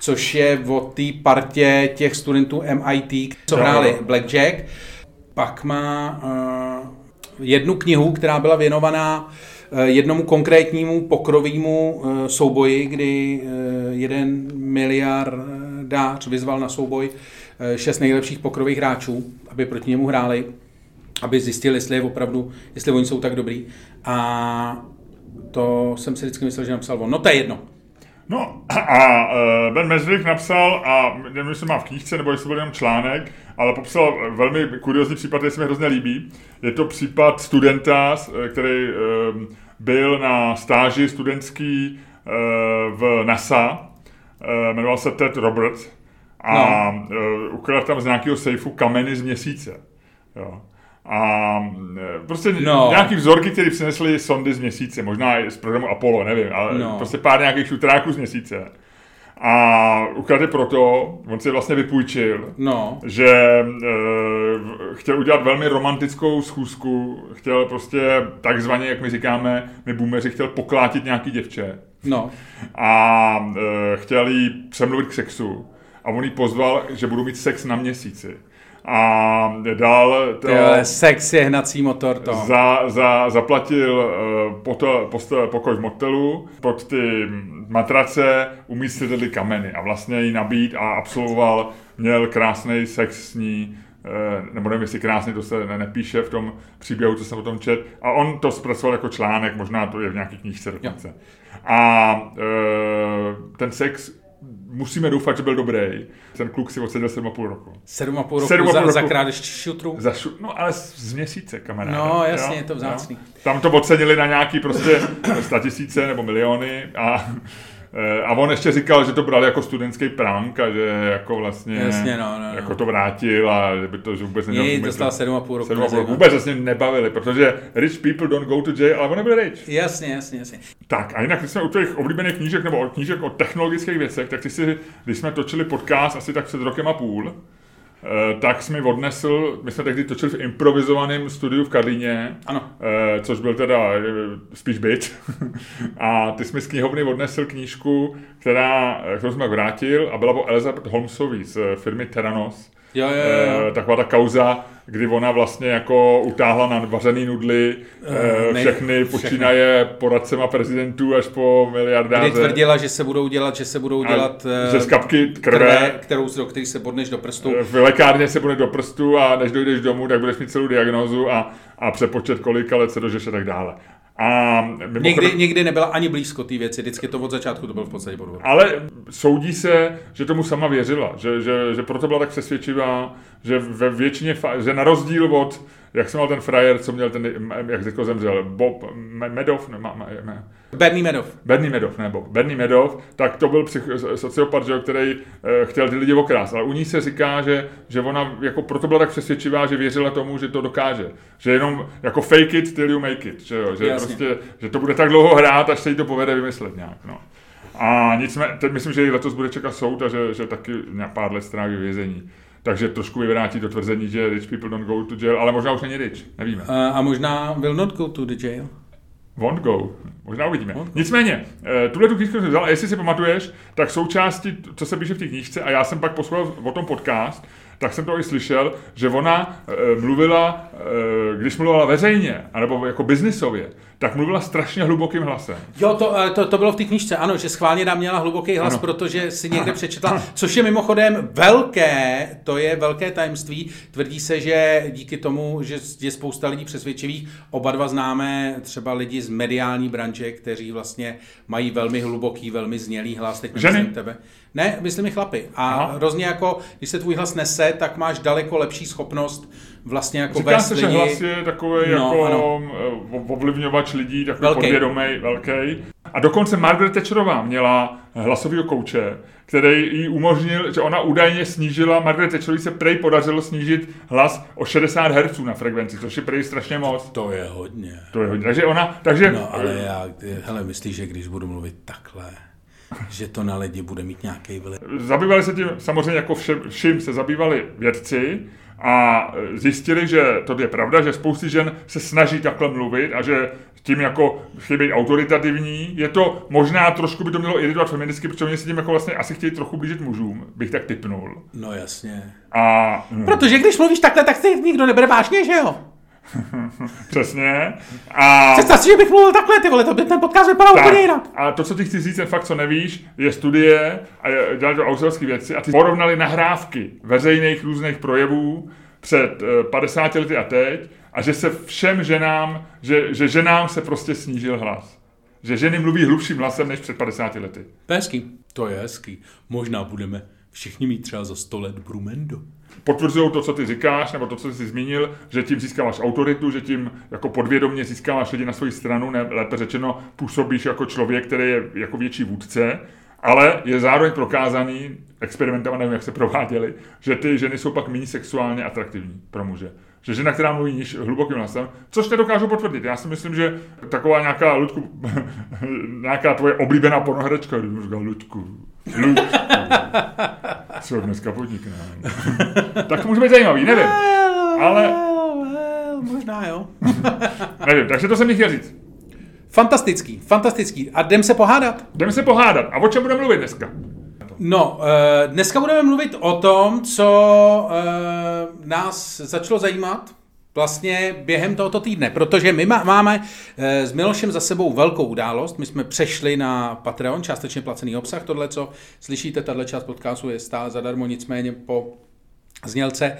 což je o té partě těch studentů MIT, co hráli Blackjack. Pak má uh, jednu knihu, která byla věnovaná uh, jednomu konkrétnímu pokrovému uh, souboji, kdy uh, jeden miliardář vyzval na souboj šest nejlepších pokrových hráčů, aby proti němu hráli, aby zjistili, jestli je opravdu, jestli oni jsou tak dobrý. A to jsem si vždycky myslel, že napsal on. No to je jedno. No a uh, Ben Mesrick napsal, a nevím, jestli má v knížce, nebo jestli byl jenom článek, ale popsal velmi kuriozní případ, který se mi hrozně líbí. Je to případ studenta, který uh, byl na stáži studentský v NASA, jmenoval se Ted Roberts a no. ukradl tam z nějakého sejfu kameny z měsíce. Jo. A e, prostě no. nějaký vzorky, které přinesly sondy z měsíce, možná z programu Apollo, nevím, ale no. prostě pár nějakých šutráků z měsíce. A ukradl proto, on si vlastně vypůjčil, no. že e, chtěl udělat velmi romantickou schůzku, chtěl prostě takzvaně, jak my říkáme, my boomeři, chtěl poklátit nějaký děvče. No. A e, chtěl jí přemluvit k sexu. A on jí pozval, že budu mít sex na měsíci. A dál to... Tyhle, sex je hnací motor to. Za, za, zaplatil uh, poto, post, pokoj v motelu, pod ty matrace umístili kameny a vlastně ji nabít a absolvoval, měl krásný sex s ní, uh, nebo nevím, jestli krásně, to se ne, nepíše v tom příběhu, co jsem o tom čet. A on to zpracoval jako článek, možná to je v nějaké knížce dokonce. Jo. A uh, ten sex musíme doufat, že byl dobrý. Ten kluk si odseděl 7,5 roku. 7,5 roku, 7,5 za, roku za krádež šutru? Za šu, no ale z měsíce, kamaráde. No jasně, jo? je to vzácný. Jo? Tam to ocenili na nějaký prostě tisíce nebo miliony a a on ještě říkal, že to bral jako studentský prank a že jako vlastně Jasně, no, no, no. jako to vrátil a že by to že vůbec neměl Jej, dostal 7,5 roku. 7,5 roku. Vůbec vlastně nebavili, protože rich people don't go to jail, ale on nebyl rich. Jasně, jasně, jasně. Tak a jinak, když jsme u těch oblíbených knížek nebo knížek o technologických věcech, tak ty si, když jsme točili podcast asi tak před rokem a půl, Eh, tak jsi mi odnesl, my jsme tehdy točili v improvizovaném studiu v Karlíně, ano. Eh, což byl teda eh, spíš byt. a ty jsi mi z knihovny odnesl knížku, která, kterou jsme vrátil a byla o Elizabeth Holmesový z firmy Theranos. Jo, jo, jo. Taková ta kauza, kdy ona vlastně jako utáhla na vařený nudly uh, všechny, počínaje poradcema prezidentů až po miliardáře. Kdy tvrdila, že se budou dělat, že se budou dělat a, že z kapky krve, krve kterou, do který se bodneš do prstu. V lékárně se bude do prstu a než dojdeš domů, tak budeš mít celou diagnózu a, a přepočet kolika let se dožeš a tak dále. A mimochodem, nikdy, nikdy nebyla ani blízko té věci, vždycky to od začátku to bylo v podstatě podvod. Ale soudí se, že tomu sama věřila, že, že, že proto byla tak přesvědčivá, že ve většině, že na rozdíl od, jak jsem měl ten frajer, co měl ten, jak řekl, zemřel, Bob Medov, ne, ma, ne, Bernie Medov. Bernie Medov, nebo Bernie Medov, tak to byl psych, sociopat, že, který e, chtěl ty lidi okrást. Ale u ní se říká, že, že ona jako proto byla tak přesvědčivá, že věřila tomu, že to dokáže. Že jenom jako fake it till you make it. Že, jo? že, prostě, že to bude tak dlouho hrát, až se jí to povede vymyslet nějak. No. A nicméně, teď myslím, že letos bude čekat soud a že, že taky pár let stráví vězení. Takže trošku vyvrátí to tvrzení, že rich people don't go to jail, ale možná už není rich, nevíme. A, a možná will not go to the jail. Won't go. Možná uvidíme. Won't Nicméně, eh, tuhle tu knížku jsem vzal a jestli si pamatuješ, tak součástí, co se píše v té knížce, a já jsem pak poslouchal o tom podcast, tak jsem to i slyšel, že ona e, mluvila, e, když mluvila veřejně, anebo jako biznisově, tak mluvila strašně hlubokým hlasem. Jo, to, to, to bylo v té knížce, ano, že schválně nám měla hluboký hlas, ano. protože si někde přečetla, což je mimochodem velké, to je velké tajemství. Tvrdí se, že díky tomu, že je spousta lidí přesvědčivých, oba dva známe třeba lidi z mediální branže, kteří vlastně mají velmi hluboký, velmi znělý hlas. Teď Ženy? tebe. Ne, myslím i chlapy. A Aha. hrozně jako, když se tvůj hlas nese, tak máš daleko lepší schopnost vlastně jako Říká se, lidi... že hlas je takový no, jako ano. Eh, ovlivňovač lidí, takový velký. podvědomý, velký. A dokonce Margaret Thatcherová měla hlasového kouče, který jí umožnil, že ona údajně snížila, Margaret Thatcherovi se prej podařilo snížit hlas o 60 Hz na frekvenci, což je prej strašně moc. To je hodně. To je hodně. Takže ona, takže... No ale já, hele, myslíš, že když budu mluvit takhle, že to na lidi bude mít nějaký vliv. Zabývali se tím samozřejmě jako všem, vším se zabývali vědci, a zjistili, že to je pravda, že spousty žen se snaží takhle mluvit a že tím jako chtějí být autoritativní. Je to možná trošku by to mělo iritovat feministky, protože oni se tím jako vlastně asi chtějí trochu blížit mužům, bych tak typnul. No jasně. A, hm, Protože když mluvíš takhle, tak se nikdo nebere vážně, že jo? přesně. A, Představ si, že bych mluvil takhle, ty vole, to by ten podcast vypadal tak, úplně jinak. a to, co ti chci říct, ten fakt, co nevíš, je studie a je- dělali to autorské věci a ty porovnali nahrávky veřejných různých projevů před eh, 50 lety a teď a že se všem ženám, že, že ženám se prostě snížil hlas. Že ženy mluví hlubším hlasem než před 50 lety. To je hezký. To je hezký. Možná budeme všichni mít třeba za 100 let Brumendo. potvrzují to, co ty říkáš, nebo to, co jsi zmínil, že tím získáváš autoritu, že tím jako podvědomě získáváš lidi na svoji stranu, ne, lépe řečeno, působíš jako člověk, který je jako větší vůdce, ale je zároveň prokázaný, experimentované, nevím, jak se prováděli, že ty ženy jsou pak méně sexuálně atraktivní pro muže. Že žena, která mluví níž hlubokým hlasem, což nedokážu potvrdit. Já si myslím, že taková nějaká, Ludku, nějaká tvoje oblíbená pornoherečka, když mu říkal Ludku, Ludku, co dneska podnikne. tak to může být zajímavý, nevím. Ale- možná jo. Nevím, takže to jsem chtěl říct. fantastický, fantastický. A jdem se pohádat. Jdeme se pohádat. A o čem budeme mluvit dneska? No, eh, dneska budeme mluvit o tom, co eh, nás začalo zajímat vlastně během tohoto týdne, protože my má- máme eh, s Milošem za sebou velkou událost. My jsme přešli na Patreon, částečně placený obsah. Tohle, co slyšíte, tahle část podcastu je stále zadarmo, nicméně po znělce.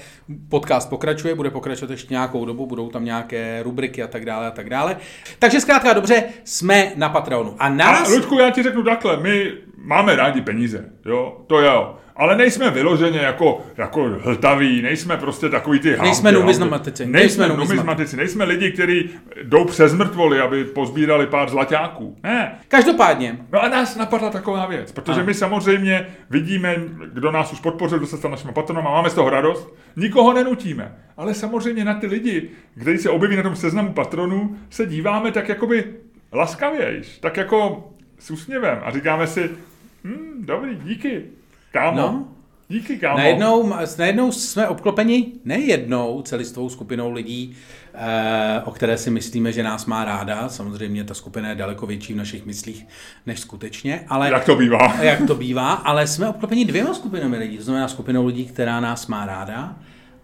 Podcast pokračuje, bude pokračovat ještě nějakou dobu, budou tam nějaké rubriky a tak dále a tak dále. Takže zkrátka dobře, jsme na Patreonu. A A nás... Ludku, já ti řeknu takhle, my máme rádi peníze, jo, to jo. Ale nejsme vyloženě jako, jako hltaví, nejsme prostě takový ty Nejsme numizmatici, nejsme Nejsme numizmatici. nejsme lidi, kteří jdou přes mrtvoly, aby pozbírali pár zlaťáků. Ne, Každopádně, No a nás napadla taková věc, protože Ano. my samozřejmě vidíme, kdo nás už podpořil, kdo se stal naším patronem a máme z toho radost. Nikoho nenutíme, ale samozřejmě na ty lidi, kteří se objeví na tom seznamu patronů, se díváme tak jakoby laskavějš, tak jako s úsměvem a říkáme si, hm, dobrý, díky, kámo, No. díky, kámo. Najednou, najednou jsme obklopeni nejednou celistvou skupinou lidí, eh, o které si myslíme, že nás má ráda. Samozřejmě ta skupina je daleko větší v našich myslích než skutečně, ale Jak to bývá. jak to bývá, ale jsme obklopeni dvěma skupinami lidí. To znamená skupinou lidí, která nás má ráda,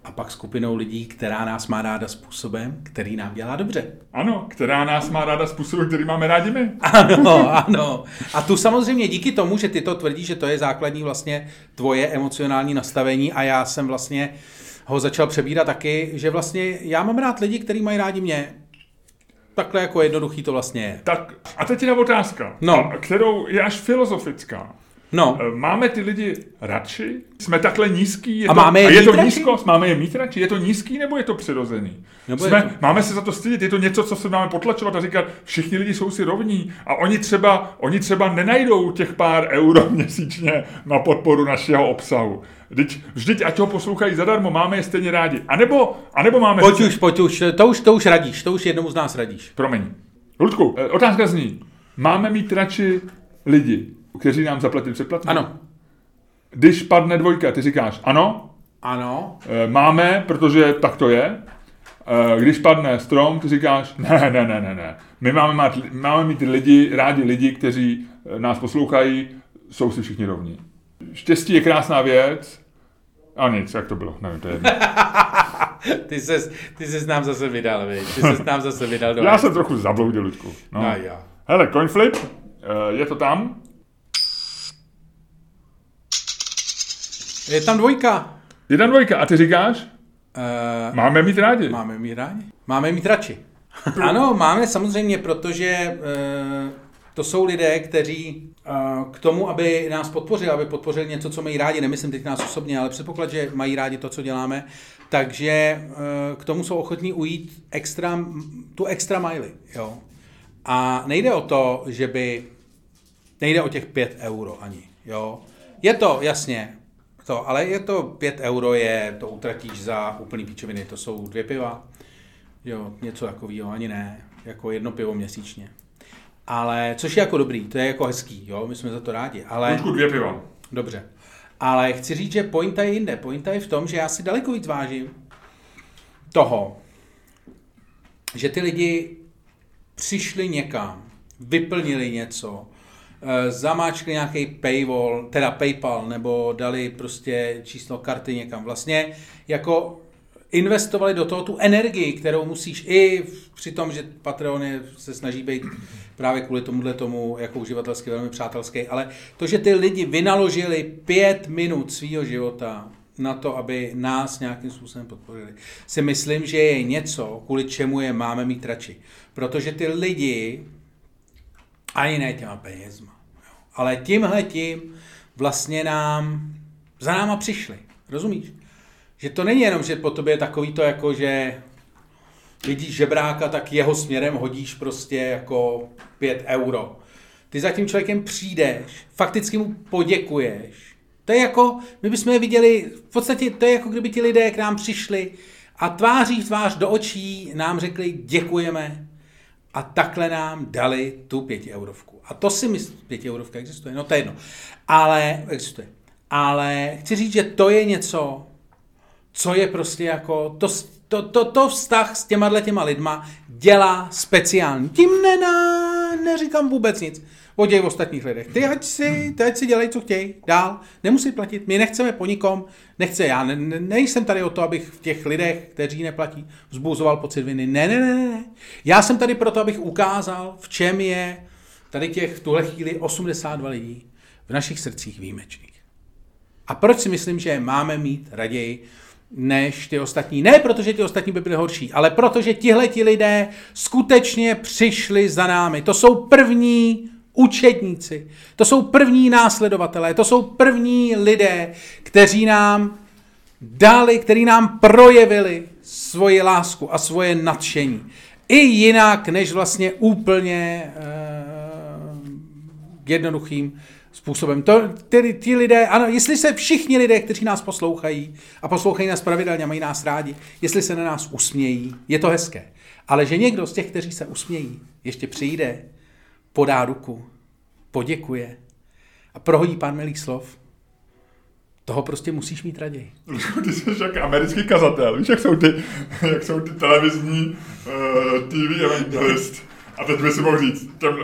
a pak skupinou lidí, která nás má ráda způsobem, který nám dělá dobře. Ano, která nás má ráda způsobem, který máme rádi my. Ano, ano. A tu samozřejmě díky tomu, že ty to tvrdíš, že to je základní vlastně tvoje emocionální nastavení a já jsem vlastně ho začal přebírat taky, že vlastně já mám rád lidi, kteří mají rádi mě. Takhle jako jednoduchý to vlastně je. Tak a teď je otázka, No. kterou je až filozofická. No, E, Máme ty lidi radši? Jsme takhle nízký? Je A to, máme je a je to radši? nízkost? Máme je mít radši? Je to nízký nebo je to přirozený? Nebo je Jsme, to- Máme se za to stydět? Je to něco, co se máme potlačovat a říkat, všichni lidi jsou si rovní a oni třeba, oni třeba nenajdou těch pár euro měsíčně na podporu našeho obsahu. Vždyť, vždyť ať ho poslouchají zadarmo, máme je stejně rádi. A nebo, a nebo máme... pojď už, pojď už, to už, to už radíš, to už jednomu z nás radíš. Promiň. Ludku, e, otázka zní, máme mít radši lidi, kteří nám zaplatí předplatný? Ano, Když padne dvojka, ty říkáš ano, ano, Eh, Máme, protože tak to je. Eh, Když padne strom, ty říkáš, ne, ne, ne, ne, ne. My máme, mít, máme mít lidi, rádi lidi, kteří eh, nás poslouchají, jsou si všichni rovní. Štěstí je krásná věc. A nic, jak to bylo, nevím, to je jedno. ty ses, ty ses nám zase vydal, viď? ty ses nám zase vydal do Já jsem trochu zabloudil, Ludku. No. No, jo. Hele, coinflip, eh, je to tam. Je tam dvojka. Jedna dvojka a ty říkáš, Uh, máme mít rádi. Máme mít rádi? Máme mít radši. ano, máme samozřejmě, protože uh, to jsou lidé, kteří uh, k tomu, aby nás podpořili, aby podpořili něco, co mají rádi, nemyslím teď nás osobně, ale předpoklad, že mají rádi to, co děláme, takže uh, k tomu jsou ochotní ujít extra, tu extra mile. Jo? A nejde o to, že by nejde o těch 5 euro ani. Jo? Je to, jasně, to, ale je to 5 euro, je, to utratíš za úplný píčoviny, to jsou dvě piva, jo, něco takového, ani ne, jako jedno pivo měsíčně. Ale, což je jako dobrý, to je jako hezký, jo, my jsme za to rádi, ale... Ludku, dvě piva. Dobře. Ale chci říct, že pointa je jinde. Pointa je v tom, že já si daleko víc vážím toho, že ty lidi přišli někam, vyplnili něco, zamáčkli nějaký paywall, teda PayPal, nebo dali prostě číslo karty někam. Vlastně jako investovali do toho tu energii, kterou musíš i při tom, že Patreon se snaží být právě kvůli tomuhle tomu jako uživatelsky velmi přátelský, ale to, že ty lidi vynaložili pět minut svého života na to, aby nás nějakým způsobem podporili, si myslím, že je něco, kvůli čemu je máme mít radši. Protože ty lidi, ani ne těma penězma, jo, ale tímhle tím vlastně nám, za náma přišli. Rozumíš? Že to není jenom, že po tobě je takový to jako, že vidíš žebráka, tak jeho směrem hodíš prostě jako pět euro. Ty za tím člověkem přijdeš, fakticky mu poděkuješ. To je jako, my bychom je viděli, v podstatě to je jako kdyby ti lidé k nám přišli a tváří v tvář do očí nám řekli děkujeme a takhle nám dali tu pěti eurovku. A to si myslím, pěti eurovka existuje, no to je jedno, ale existuje. Ale chci říct, že to je něco, co je prostě jako, to, to, to, to vztah s těma těma lidma dělá speciální. Tím ne, neříkám vůbec nic o těch ostatních lidech. Ty ať si, ty ať si dělej, co chtějí, dál, nemusí platit. My nechceme po nikom, nechce, já ne, ne, nejsem tady o to, abych v těch lidech, kteří neplatí, vzbuzoval pocit viny. Ne, ne, ne, ne. Já jsem tady proto, abych ukázal, v čem je tady těch v tuhle chvíli 82 lidí v našich srdcích výjimečných. A proč si myslím, že máme mít raději než ty ostatní. Ne protože ty ostatní by byly horší, ale protože tihle ti lidé skutečně přišli za námi. To jsou první učedníci, to jsou první následovatelé, to jsou první lidé, kteří nám dali, kteří nám projevili svoji lásku a svoje nadšení. I jinak, než vlastně úplně uh, jednoduchým způsobem. To, tedy ti lidé, ano, jestli se všichni lidé, kteří nás poslouchají a poslouchají nás pravidelně a mají nás rádi, jestli se na nás usmějí, je to hezké. Ale že někdo z těch, kteří se usmějí, ještě přijde, podá ruku, poděkuje a prohodí pár milých slov, toho prostě musíš mít raději. Ty jsi jak americký kazatel. Víš, jak jsou ty, jak jsou ty televizní uh, TV evangelist. A teď by si mohl říct těm,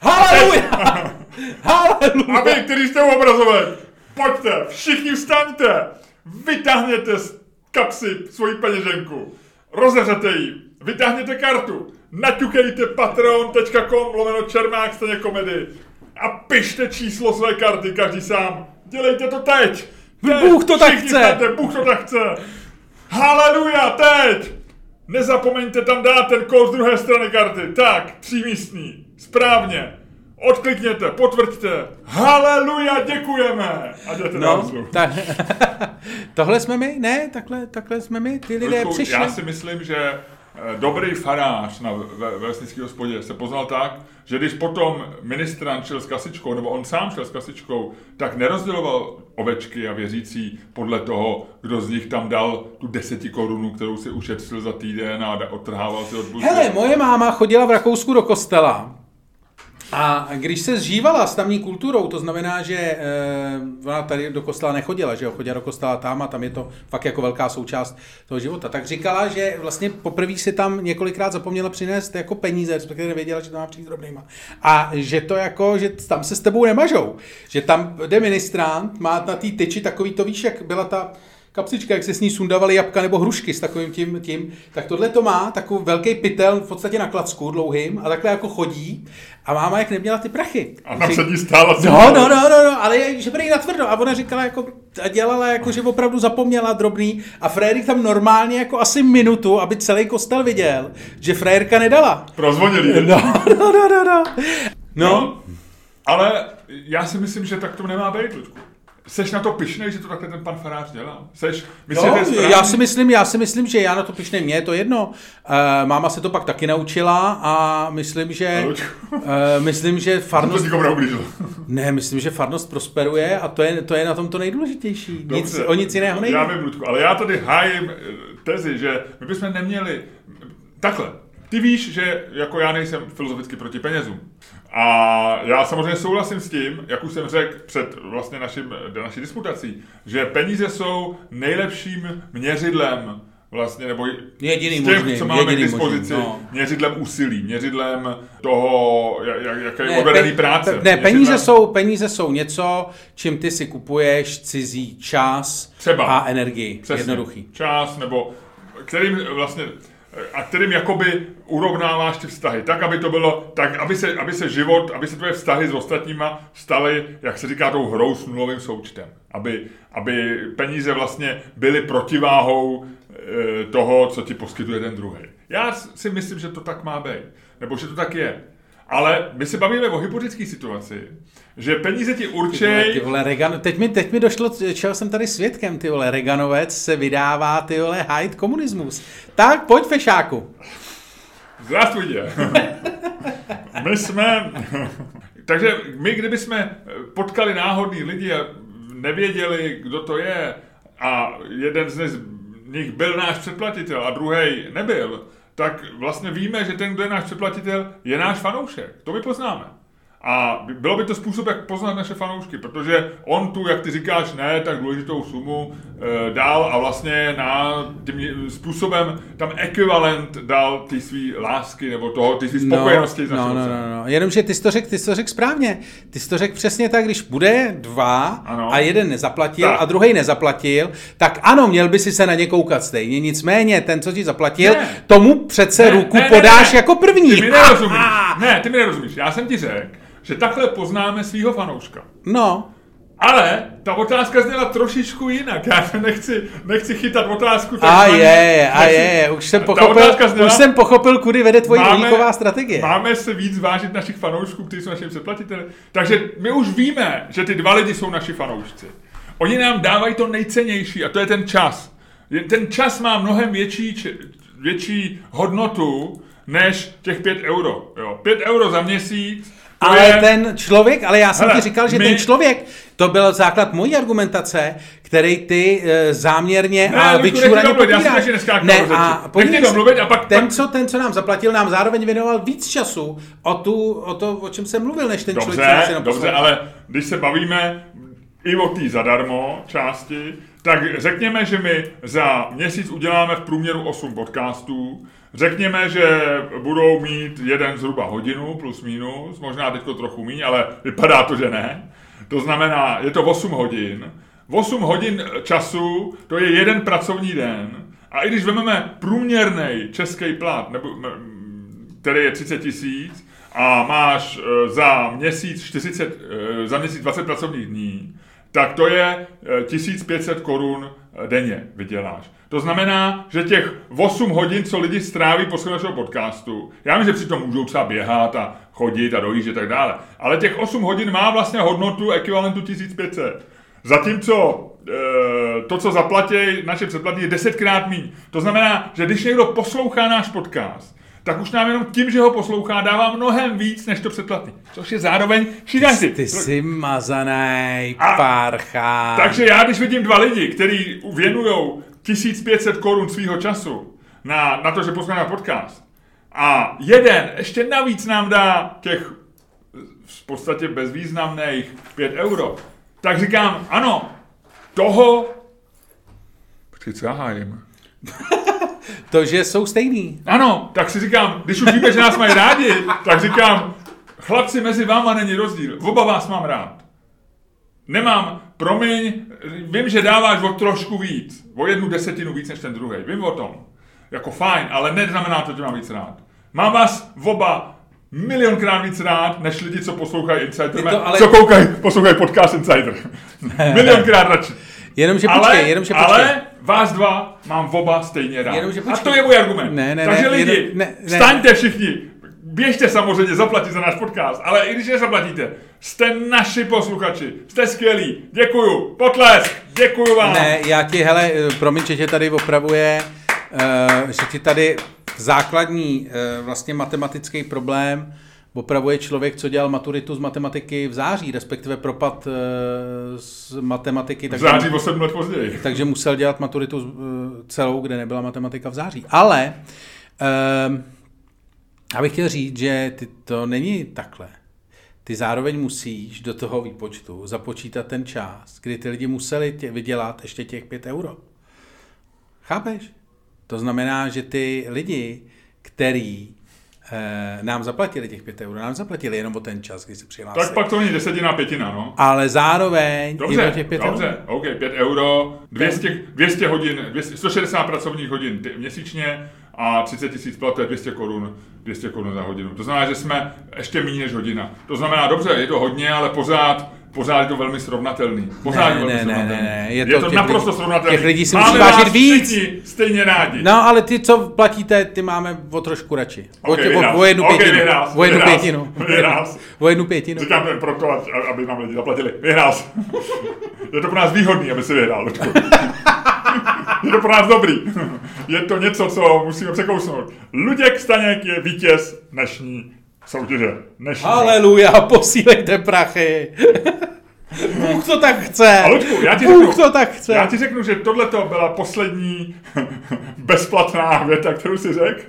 Haleluja! Haleluja! A vy, kteří jste u obrazovek, pojďte, všichni vstaňte, vytáhněte z kapsy svoji peněženku, rozeřete ji, vytáhněte kartu, naťukejte patreon.com lomeno čermák stejně komedy a pište číslo své karty, každý sám. Dělejte to teď! teď Bůh to tak chce! Vstaňte, Bůh to tak chce! Haleluja, teď! Nezapomeňte tam dát ten kód z druhé strany karty. Tak, třímístný. Správně. Odklikněte, potvrďte. Haleluja, děkujeme. A jděte no, ta, tohle jsme my? Ne, takhle, takhle jsme my. Ty lidé Ludku, přišli. Já si myslím, že dobrý farář na vesnický hospodě se poznal tak, že když potom ministran šel s kasičkou, nebo on sám šel s kasičkou, tak nerozděloval ovečky a věřící podle toho, kdo z nich tam dal tu deseti korunu, kterou si ušetřil za týden a odtrhával si od. Hele, moje máma chodila v Rakousku do kostela a když se zžívala s tamní kulturou, to znamená, že e, ona tady do kostela nechodila, že jo, chodila do kostela tam a tam je to fakt jako velká součást toho života, tak říkala, že vlastně poprvé si tam několikrát zapomněla přinést jako peníze, respektive nevěděla, že to má přijít drobnýma. A že to jako, že tam se s tebou nemažou, že tam jde ministrant, má na té tyči takový to, víš, jak byla ta, kapsička, jak se s ní sundavaly jabka nebo hrušky s takovým tím, tím, tak tohle to má takový velký pytel v podstatě na klacku dlouhým a takhle jako chodí a máma jak neměla ty prachy. A na přední stála. No, no, no, no, no, ale je, že prý na tvrdo. A ona říkala jako, a dělala jako, že opravdu zapomněla drobný a Frérik tam normálně jako asi minutu, aby celý kostel viděl, že frérka nedala. Prozvonili. No, no, no, no, no. No. no. Ale já si myslím, že tak to nemá být, Ludku. Seš na to pišnej, že to takhle ten pan farář dělá? Seš, jo, já si myslím, já si myslím, že já na to pišnej, mně je to jedno. Uh, máma se to pak taky naučila a myslím, že uh, myslím, že farnost... ne, myslím, že farnost prosperuje a to je, to je na tom to nejdůležitější. Dobře, nic, o nic jiného nejde. Já vím, Ludku, ale já tady hájím eh, tezi, že my bychom neměli... Takhle, ty víš, že jako já nejsem filozoficky proti penězům. A já samozřejmě souhlasím s tím, jak už jsem řekl před vlastně naším, naší disputací, že peníze jsou nejlepším měřidlem vlastně, nebo Jediný z těch, možný, co máme k jediný dispozici, možný, no. měřidlem úsilí, měřidlem toho, jak, jaké je odvedený práce. Ne, měřidlem- peníze jsou, peníze jsou něco, čím ty si kupuješ cizí čas Třeba. a energii. Přesně. Jednoduchý. Čas, nebo kterým vlastně a kterým jakoby urovnáváš ty vztahy, tak, aby to bylo, tak, aby se, aby se život, aby se tvoje vztahy s ostatníma staly, jak se říká, tou hrou s nulovým součtem. Aby, aby peníze vlastně byly protiváhou e, toho, co ti poskytuje ten druhý. Já si myslím, že to tak má být. Nebo že to tak je. Ale my se bavíme o hypotetické situaci, že peníze ti Ty vole, určej... ty vole, Reagan, teď, mi, teď mi došlo, čeho jsem tady svědkem, ty vole, Reaganovec se vydává, ty vole, hájit komunismus. Tak, pojď fešáku. Zdravstvujte. My jsme... Takže my, kdyby jsme potkali náhodný lidi a nevěděli, kdo to je, a jeden z nich byl náš předplatitel a druhý nebyl, tak vlastně víme, že ten, kdo je náš předplatitel, je náš fanoušek. To my poznáme. A bylo by to způsob, jak poznat naše fanoušky, protože on tu, jak ty říkáš, ne tak důležitou sumu e, dal a vlastně na tím způsobem tam ekvivalent dal ty svý lásky nebo toho, ty svý spokojenosti z no, no, cenu. no, no. Jenomže ty jsi to řekl, ty jsi to řekl správně. Ty jsi to řekl přesně tak, když bude dva Ano. a jeden nezaplatil Tak. a druhý nezaplatil, tak ano, měl by si se na ně koukat stejně. Nicméně ten, co ti zaplatil, Ne. tomu přece Ne, ruku ne, ne, podáš ne. jako první. Ty mi nerozumíš. Ne, ty mi nerozumíš. Já jsem ti řekl, že takhle poznáme svého fanouška. No, Ale ta otázka zněla trošičku jinak. Já se nechci, nechci chytat otázku. a takzvaně- je, a nechci- je, už jsem pochopil, zněla- už jsem pochopil, kudy vede tvoje uhlíková strategie. Máme se víc vážit našich fanoušků, kteří jsou naši předplatiteli. Takže my už víme, že ty dva lidi jsou naši fanoušci. Oni nám dávají to nejcennější a to je ten čas. Je- Ten čas má mnohem větší, větší hodnotu než těch 5 euro. Jo. 5 euro za měsíc. Ale je, ten člověk, ale já jsem Hele, ti říkal, že my- ten člověk, to byl základ mojí argumentace, který ty e, záměrně Ne, a vyčuraně domluvit, já si popíráš. Ne, a se, domluvit a pak- ten, pak- co, ten, co nám zaplatil, nám zároveň věnoval víc času o, tu, o to, o čem jsem mluvil, než ten člověk, co Dobře, dobře, ale když se bavíme i o té zadarmo části, tak řekněme, že my za měsíc uděláme v průměru 8 podcastů. Řekněme, že budou mít jeden zhruba hodinu plus minus, možná teď trochu míň, ale vypadá to, že ne. To znamená, je to 8 hodin. 8 hodin času, to je jeden pracovní den. A i když vezmeme průměrný český plat, nebo, který je 30 tisíc, a máš e, za měsíc 40, e, za měsíc 20 pracovních dní, tak to je e, 1500 korun e, denně vyděláš. To znamená, že těch 8 hodin, co lidi stráví posledního našeho podcastu, já vím, že přitom můžou třeba běhat a chodit a dojíždět a tak dále, ale těch 8 hodin má vlastně hodnotu ekvivalentu 1500. Zatímco e, to, co zaplatí naše předplatní, je desetkrát míň. To znamená, že když někdo poslouchá náš podcast, tak už nám jenom tím, že ho poslouchá, dává mnohem víc, než to předplatný. Což je zároveň šílený. Ty jsi mazaný A- parchán. Takže já, když vidím dva lidi, kteří věnují 1500 korun svýho času na, na to, že poslouchá podcast, a jeden ještě navíc nám dá těch v podstatě bezvýznamných 5 euro, tak říkám, ano, toho... Počkej, co já hájím? To, že jsou stejný. Ano, tak si říkám, když už víme, že nás mají rádi, tak říkám, chlapci, mezi váma není rozdíl. Oba vás mám rád. Nemám, promiň, vím, že dáváš o trošku víc, o jednu desetinu víc než ten druhý. Vím o tom. Jako fajn, ale neznamená to, že mám víc rád. Mám vás oba milionkrát víc rád, než lidi, co poslouchají Insider, ale- co koukají, poslouchají podcast Insider. milionkrát radši. Jenomže počkej, ale, jenomže počkej. ale vás dva mám oba stejně rád. Jenomže a počkej. to je můj argument. Ne, ne, Takže ne, lidi, jenom- ne, ne. staňte všichni. Běžte samozřejmě zaplatit za náš podcast, ale i když nezaplatíte, jste naši posluchači, jste skvělí, děkuju, potlesk, děkuju vám. Ne, já ti, hele, eh, promiň, že tě tady opravuje, uh, že ti tady základní uh, vlastně matematický problém opravuje člověk, co dělal maturitu z matematiky v září, respektive propad uh, z matematiky. V Takže, září o 7 let později. takže musel dělat maturitu uh, celou, kde nebyla matematika v září. Ale uh, abych chtěl říct, že ty, to není takhle. Ty zároveň musíš do toho výpočtu započítat ten čas, kdy ty lidi museli tě vydělat ještě těch 5 euro. Chápeš? To znamená, že ty lidi, který eh, nám zaplatili těch 5 euro, nám zaplatili jenom o ten čas, kdy se přihlásili. Tak pak to není desetina, pětina, no. Ale zároveň Dobře, i těch 5 dobře, euro. OK, 5 euro, 200, 200 hodin, 200, 160 pracovních hodin měsíčně a 30 tisíc plat, to je 200 korun, 200 korun za hodinu. To znamená, že jsme ještě méně než hodina. To znamená, dobře, je to hodně, ale pořád, pořád je to velmi srovnatelný. Pořád Ne, je to velmi ne, ne, srovnatelný. ne, ne, je je to to, těch naprosto lidí- srovnatelný. těch lidí si Máme musí vážit víc. všichni stejně rádi. No, ale ty, co platíte, ty máme o trošku radši. O, Ok, tě- vyhrál. o, o jednu pětinu. vyhrál jsi, o jednu pětinu. O jednu pětinu. Říkám to proto, aby nám lidi zaplatili. Vyhrál. Je to pro nás výhodný, aby si vyhrál. Je to pro nás dobrý. Je to něco, co musíme překousnout. Luděk Staněk je vítěz dnešní soutěže. Dnešní. Haleluja, posílejte prachy. Bůh to tak chce. A Luďku, já ti Bůh řeknu, to tak chce. já ti řeknu, že tohle to byla poslední bezplatná věta, kterou si řekl,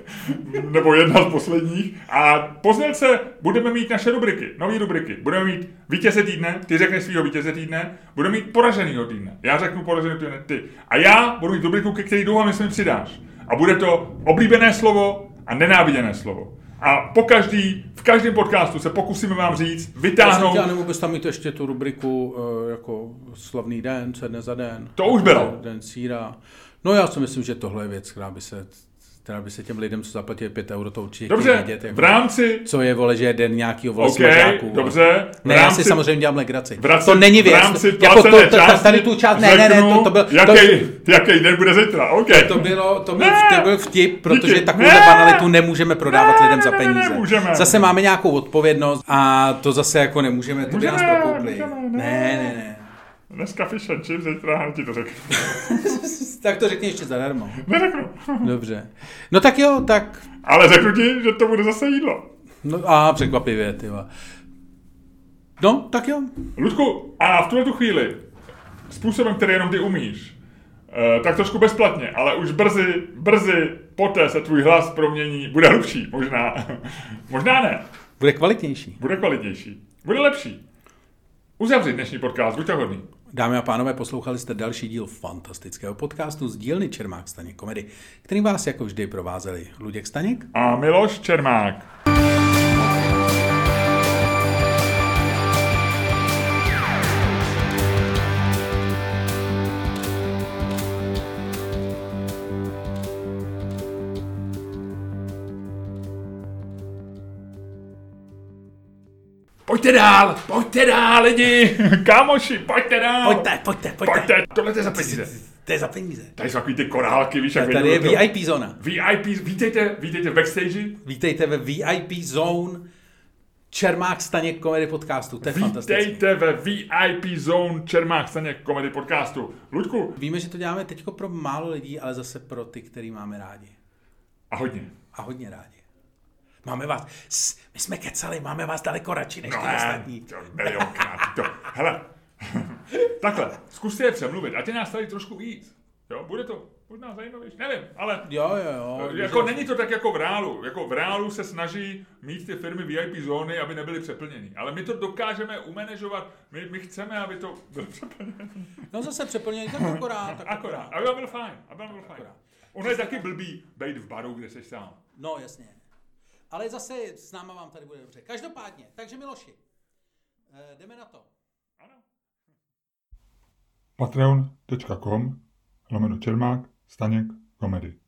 nebo jedna z posledních. A pozdělce budeme mít naše rubriky, nové rubriky. Budeme mít vítěze týdne, ty řekneš svého vítěze týdne, budeme mít poraženýho týdne. Já řeknu poražený týdne ty. A já budu mít rubriku, ke který doufám, že mi přidáš. A bude to oblíbené slovo a nenáviděné slovo. A po každý, v každém podcastu se pokusíme vám říct, vytáhnout Já nebo bys tam mít ještě tu rubriku uh, jako slavný den, co je dnes za den. To už bylo. Den síra. No já si myslím, že tohle je věc, která by se, která by se těm lidem, co zaplatili 5 euro, to určitě Dobře, vědět. Jako, v rámci co je, vole, že je den nějakýho vole OK, smažáků. dobře. V Ne, já rámci- si samozřejmě dělám legraci. v rámci- to není věc. V rámci jako to, to, části tady tu část, ne, ne, ne, to, to byl, to, jaký, jaký den bude zítra, OK. to bylo, to byl, Ne, to byl vtip, protože díky. takovou Ne. banalitu nemůžeme prodávat Ne, lidem za ne, ne, ne, peníze. můžeme. Zase máme nějakou odpovědnost a to zase jako nemůžeme, to by nás prokoupli. ne. ne, ne. Dneska fish and chips, zítra já ti to řeknu. Tak to řekni ještě zadarmo. Neřeknu. Dobře. No tak jo, tak... Ale řeknu ti, že to bude zase jídlo. No a překvapivě, ty. No, tak jo. Ludku, a v tuhle tu chvíli, způsobem, který jenom ty umíš, eh, tak trošku bezplatně, ale už brzy, brzy poté se tvůj hlas promění, bude hlubší, možná, možná ne, Bude kvalitnější. bude kvalitnější, bude lepší. Uzavři dnešní podcast, buďte hodný. Dámy a pánové, poslouchali jste další díl fantastického podcastu z dílny Čermák Staněk komedy, který vás jako vždy provázeli Luděk Staněk A Miloš Čermák. Pojďte dál, pojďte dál lidi, kámoši, pojďte dál. Pojďte, pojďte, pojďte. Pojďte, tohle to je za peníze. To je za peníze. Tady jsou takový ty korálky, víš, jak Tady je to. VIP zóna. VIP, vítejte, vítejte v backstage. Vítejte ve VIP zone Čermák Staněk komedy podcastu. To je fantastické. Vítejte ve VIP Zone Čermák Staněk komedy podcastu. Luďku, Víme, že to děláme teď pro málo lidí, ale zase pro ty, který máme rádi. a hodně. A hodně rádi. Máme vás, s- my jsme kecali, máme vás daleko radši než No ty ne, ostatní. to milionkrát. To, hele, takhle, zkuste je přemluvit, ať je nás tady trošku víc. Jo, bude to možná zajímavější, nevím, ale Jo, jo, jo. jako není to tak jako v reálu. Jako v reálu se snaží mít ty firmy VIP zóny, aby nebyly přeplněny. Ale my to dokážeme umanežovat. My, my chceme, aby to bylo přeplněné. No zase přeplnění, tak akorát. Tak Akorát. Aby byl fajn. Aby byl fajn. Ono je taky blbý být v baru, kde jsi sám. No jasně. Ale zase s náma vám tady bude dobře. Každopádně, takže Miloši, eh, jdeme na to. Patreon.com lomeno Čermák Staněk komedy.